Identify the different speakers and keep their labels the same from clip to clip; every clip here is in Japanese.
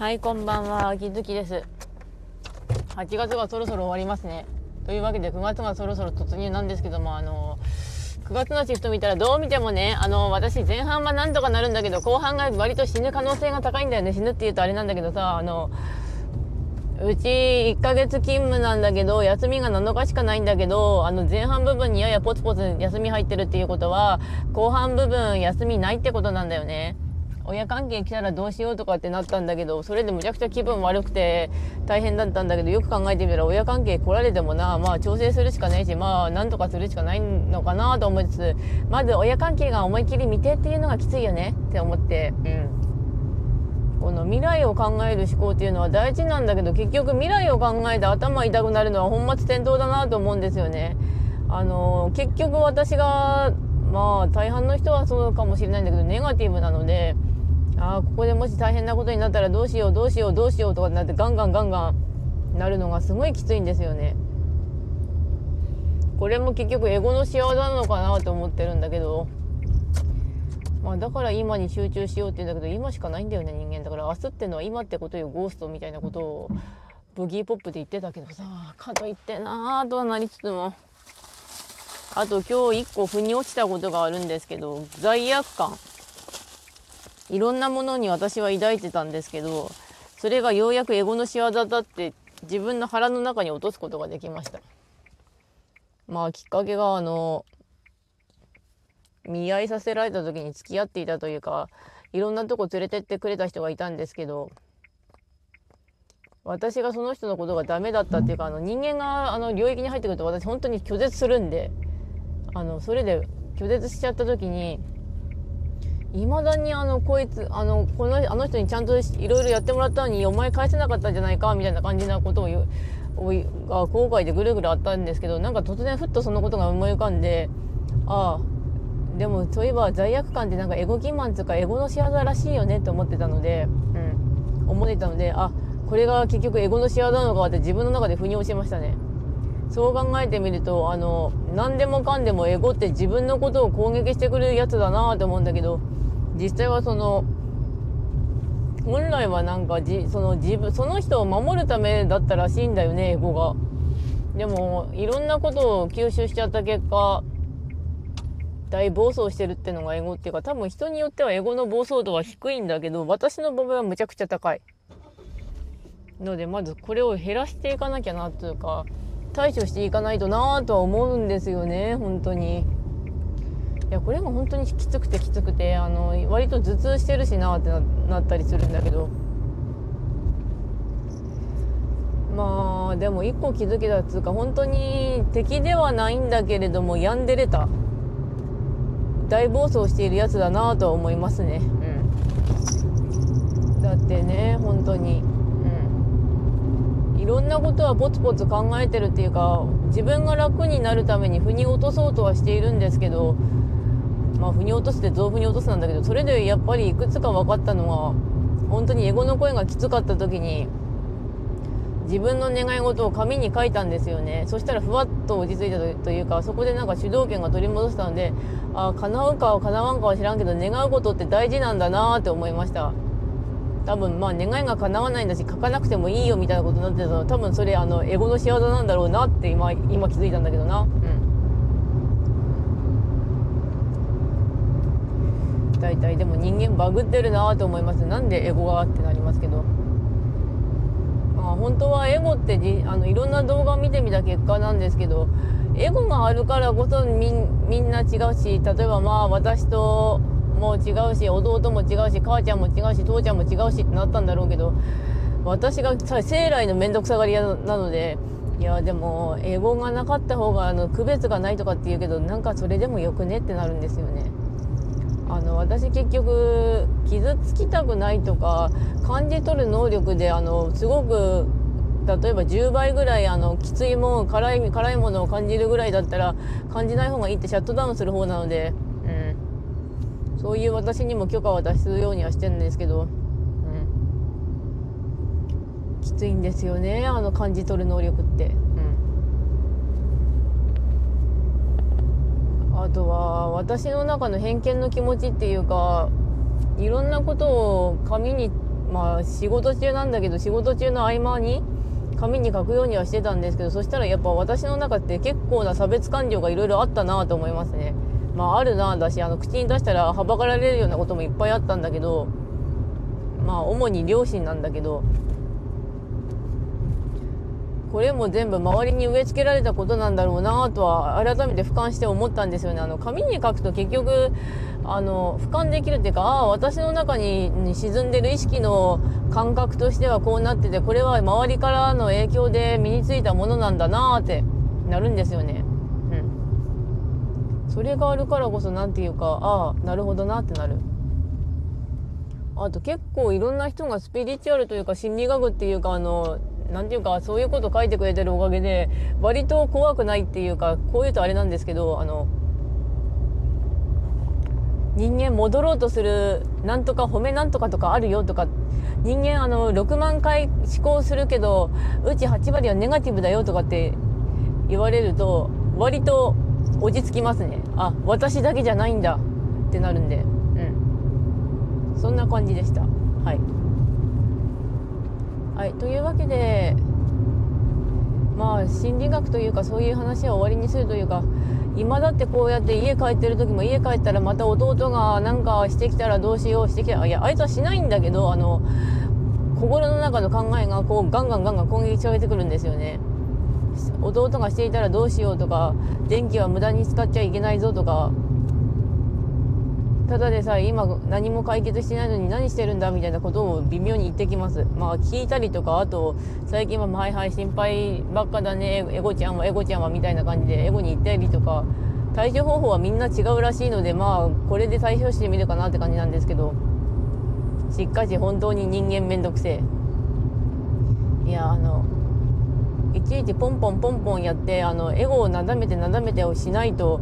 Speaker 1: はい、こんばんは、秋月です。8月がそろそろ終わりますね。というわけで、9月がそろそろ突入なんですけども、あの、9月のシフト見たらどう見てもね、あの、私前半はなんとかなるんだけど、後半が割と死ぬ可能性が高いんだよね。死ぬって言うとあれなんだけどさ、あの、うち1ヶ月勤務なんだけど、休みが7日しかないんだけど、あの前半部分にややポツポツ休み入ってるっていうことは、後半部分休みないってことなんだよね。親関係来たらどうしようとかってなったんだけどそれでむちゃくちゃ気分悪くて大変だったんだけどよく考えてみたら親関係来られてもなまあ調整するしかないしまあなんとかするしかないのかなと思いつつまず親関係が思いっきり見てっていうのがきついよねって思ってうんこの未来を考える思考っていうのは大事なんだけど結局未来を考えて頭痛くなるのは本末転倒だなと思うんですよね。あの結局私がまあ大半の人はそうかもしれないんだけどネガティブなのでああここでもし大変なことになったらどうしようどうしようどうしようとかになってガンガンガンガンなるのがすごいきついんですよね。これも結局エゴの仕業なのかなと思ってるんだけど、まあ、だから今に集中しようって言うんだけど今しかないんだよね人間。だから明日ってのは今ってことよゴーストみたいなことをブギーポップで言ってたけどさ。かといってなあとはなりつつも。あと今日1個腑に落ちたことがあるんですけど罪悪感。いろんなものに私は抱いてたんですけどそれがようやくエゴの仕業だって自分の腹の中に落とすことができました。まあきっかけがあの見合いさせられた時に付き合っていたというかいろんなとこ連れてってくれた人がいたんですけど私がその人のことがダメだったっていうかあの人間があの領域に入ってくると私本当に拒絶するんであのそれで拒絶しちゃった時にいまだにあのこいつあのこのあの人にちゃんといろいろやってもらったのにお前返せなかったんじゃないかみたいな感じなことを言うが後悔でぐるぐるあったんですけどなんか突然ふっとそのことが思い浮かんでああでもそういえば罪悪感ってなんかエゴ欺瞞とかエゴの仕業らしいよねって思ってたので、うん、思ってたのであこれが結局エゴの仕業なのかって自分の中で腑に落ちましたね。そう考えてみるとあの何でもかんでもエゴって自分のことを攻撃してくるやつだなと思うんだけど実際はその本来はなんかじその自分その人を守るためだったらしいんだよねエゴが。でもいろんなことを吸収しちゃった結果大暴走してるってのがエゴっていうか多分人によってはエゴの暴走度は低いんだけど私の場合はむちゃくちゃ高い。のでまずこれを減らしていかなきゃなというか対処していかないとなとは思うんですよね本当に。いやこれが本当にきつくてきつくてあの割と頭痛してるしなってなったりするんだけど。まあでも一個気づけたっつうか本当に敵ではないんだけれどもヤンデレた。大暴走しているやつだなとは思いますね、うん、だってね本当に。いろんなことはポツポツ考えてるっていうか自分が楽になるために腑に落とそうとはしているんですけどまあ腑に落とすって臓腑に落とすなんだけどそれでやっぱりいくつか分かったのは本当にエゴの声がきつかった時に自分の願い事を紙に書いたんですよね。そしたらふわっと落ち着いたというかそこでなんか主導権が取り戻したのでああ叶うかは叶わんかは知らんけど願うことって大事なんだなって思いました。多分まあ願いが叶わないんだし書かなくてもいいよみたいなことになってたの多分それあのエゴの仕業なんだろうなって今今気づいたんだけどな。うん。大体。でも人間バグってるなと思います。なんでエゴがってなりますけど。まあ本当はエゴってじあのいろんな動画を見てみた結果なんですけどエゴがあるからこそみんな違うし例えばまあ私とも違うし弟も違うし母ちゃんも違うし父ちゃんも違うしってなったんだろうけど私が生来の面倒くさがり屋なのでいやでもエゴがなかった方があの区別がないとかって言うけどなんかそれでもよくねってなるんですよね。あの私結局傷つきたくないとか感じ取る能力であのすごく例えば10倍ぐらいあのきついもん辛い辛いものを感じるぐらいだったら感じない方がいいってシャットダウンする方なので。うんそういう私にも許可は出すようにはしてるんですけど、うん、きついんですよねあの感じ取る能力って、うん、あとは私の中の偏見の気持ちっていうかいろんなことを紙にまあ仕事中なんだけど仕事中の合間に紙に書くようにはしてたんですけどそしたらやっぱ私の中って結構な差別感情がいろいろあったなと思いますね。まああるなだしあの口に出したらはばかられるようなこともいっぱいあったんだけどまあ主に両親なんだけどこれも全部周りに植え付けられたことなんだろうなとは改めて俯瞰して思ったんですよね。あの紙に書くと結局あの俯瞰できるっていうかああ私の中に沈んでる意識の感覚としてはこうなっててこれは周りからの影響で身についたものなんだなってなるんですよね。うん、それがあるからこそ何て言うかああなるほどなってなる。あと結構いろんな人がスピリチュアルというか心理学っていうかあの何て言うかそういうこと書いてくれてるおかげで割と怖くないっていうかこういうとあれなんですけどあの人間戻ろうとするなんとか褒めなんとかとかあるよとか人間あの6万回思考するけどうち8割はネガティブだよとかって言われると割と落ち着きますね。あ私だけじゃないんだってなるんで。うん。そんな感じでした。はい。はい、というわけでまあ心理学というかそういう話は終わりにするというか今だってこうやって家帰ってる時も家帰ったらまた弟がなんかしてきたらどうしようしてきたらいやあいつはしないんだけどあの心の中の考えがこうガンガンガンガン攻撃されてくるんですよね。弟がしていたらどうしようとか電気は無駄に使っちゃいけないぞとかただでさえ今何も解決してないのに何してるんだみたいなことを微妙に言ってきます。まあ聞いたりとかあと最近は「はいはい心配ばっかだね。エゴちゃんはエゴちゃんは」みたいな感じでエゴに言ったりとか対処方法はみんな違うらしいのでまあこれで対処してみるかなって感じなんですけどしっかし本当に人間めんどくせえ。いやあのいちいちポンポンポンポンやってあのエゴをなだめてなだめてをしないと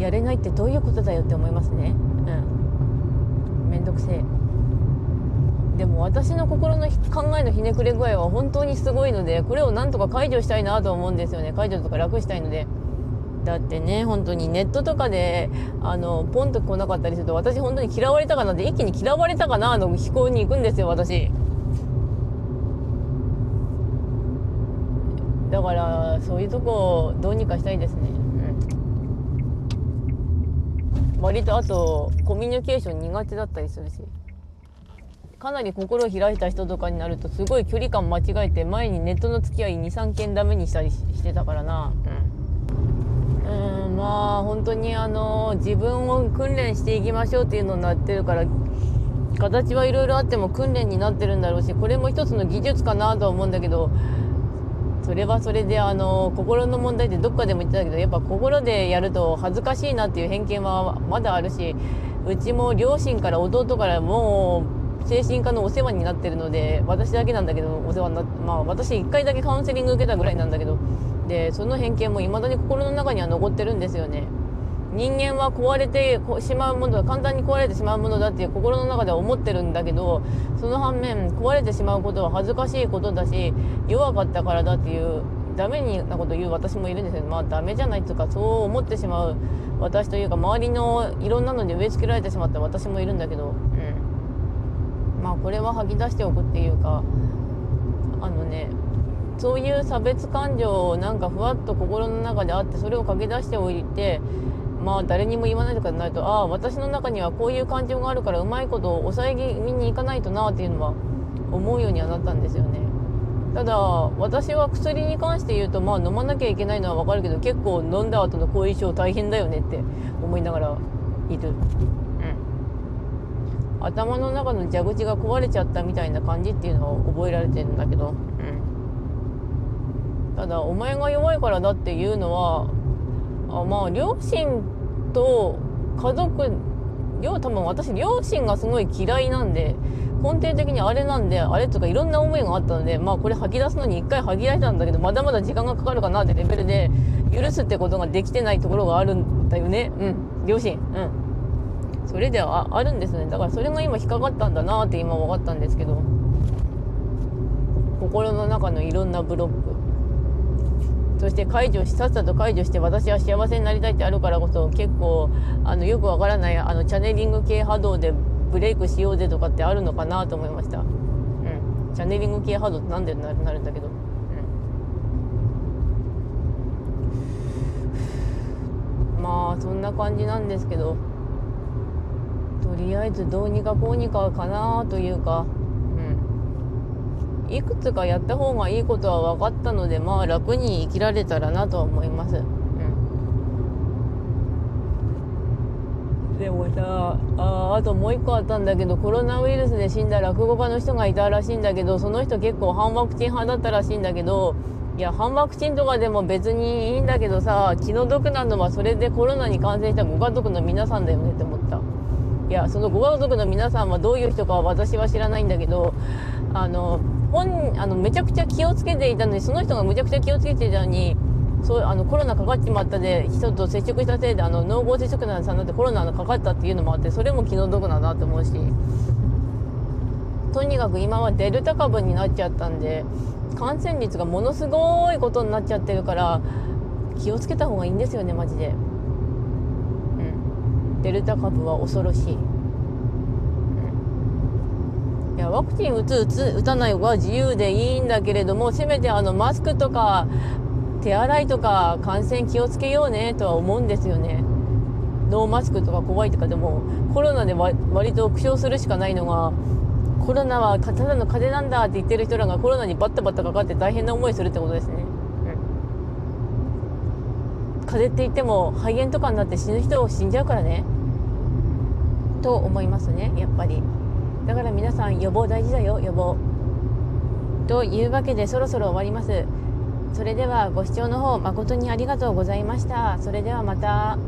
Speaker 1: やれないってどういうことだよって思いますね。うん。めんどくせえ。でも私の心の考えのひねくれ具合は本当にすごいのでこれをなんとか解除したいなと思うんですよね。解除とか楽したいので。だってね本当にネットとかであのポンと来なかったりすると私本当に嫌われたかなって一気に嫌われたかなの飛行に行くんですよ私。だからそういうとこどうにかしたいですね。割とあとコミュニケーション苦手だったりするし。かなり心を開いた人とかになるとすごい距離感間違えて前にネットの付き合い23件ダメにしたりしてたからな。うん。うんまあ本当にあの自分を訓練していきましょうっていうのになってるから形はいろいろあっても訓練になってるんだろうしこれも一つの技術かなとは思うんだけどそれはそれであの心の問題ってどっかでも言ってたけどやっぱ心でやると恥ずかしいなっていう偏見はまだあるしうちも両親から弟からもう精神科のお世話になってるので私だけなんだけどお世話になってまあ私1回だけカウンセリング受けたぐらいなんだけどでその偏見も未だに心の中には残ってるんですよね。人間は壊れてしまうものだ簡単に壊れてしまうものだっていう心の中では思ってるんだけどその反面壊れてしまうことは恥ずかしいことだし弱かったからだっていうダメなこと言う私もいるんですけどまあダメじゃないっていうかそう思ってしまう私というか周りのいろんなのに植え付けられてしまった私もいるんだけど、うん、まあこれは吐き出しておくっていうかあのねそういう差別感情をなんかふわっと心の中であってそれを書き出しておいてまあ誰にも言わないとかになるとああ私の中にはこういう感情があるからうまいことを抑え気味にいかないとなっていうのは思うようにはなったんですよね。ただ私は薬に関して言うとまあ飲まなきゃいけないのは分かるけど結構飲んだ後の後遺症大変だよねって思いながらいる。うん。頭の中の蛇口が壊れちゃったみたいな感じっていうのは覚えられてるんだけど。うん。ただお前が弱いからだっていうのはまあ両親と家族両多分私両親がすごい嫌いなんで根底的にあれなんであれとかいろんな思いがあったのでまあこれ吐き出すのに一回吐き出したんだけどまだまだ時間がかかるかなってレベルで許すってことができてないところがあるんだよね。うん。両親。うん。それではあるんですね。だからそれが今引っかかったんだなって今分かったんですけど心の中のいろんなブロック。そして解除しさっさと解除して私は幸せになりたいってあるからこそ結構あのよくわからないあのチャネリング系波動でブレイクしようぜとかってあるのかなと思いました。うん。チャネリング系ハードってなんでななるんだけど、うん、まあそんな感じなんですけど。とりあえずどうにかこうにかかなというか、いくつかやった方がいいことは分かったのでまあ楽に生きられたらなとは思います。うんでもさああともう一個あったんだけどコロナウイルスで死んだ落語家の人がいたらしいんだけどその人結構反ワクチン派だったらしいんだけどいや反ワクチンとかでも別にいいんだけどさ気の毒なのはそれでコロナに感染したご家族の皆さんだよねって思ったいやそのご家族の皆さんはどういう人かは私は知らないんだけどあの本あのめちゃくちゃ気をつけていたのにその人がめちゃくちゃ気をつけていたのにそうあのコロナかかっちまったで人と接触したせいであの濃厚接触者さんだってコロナのかかったっていうのもあってそれも気の毒だなと思うしとにかく今はデルタ株になっちゃったんで感染率がものすごいことになっちゃってるから気をつけた方がいいんですよねマジで。うん、デルタ株は恐ろしい。いやワクチン打つ打つ打たないは自由でいいんだけれどもせめてあのマスクとか手洗いとか感染気をつけようねとは思うんですよね。ノーマスクとか怖いとかでもコロナで割と苦笑するしかないのがコロナはただの風邪なんだって言ってる人らがコロナにバッタバッタかかって大変な思いするってことですね、うん、風邪って言っても肺炎とかになって死ぬ人を死んじゃうからね。と思いますねやっぱりだから皆さん予防大事だよ予防というわけでそろそろ終わりますそれではご視聴の方誠にありがとうございました。それではまた。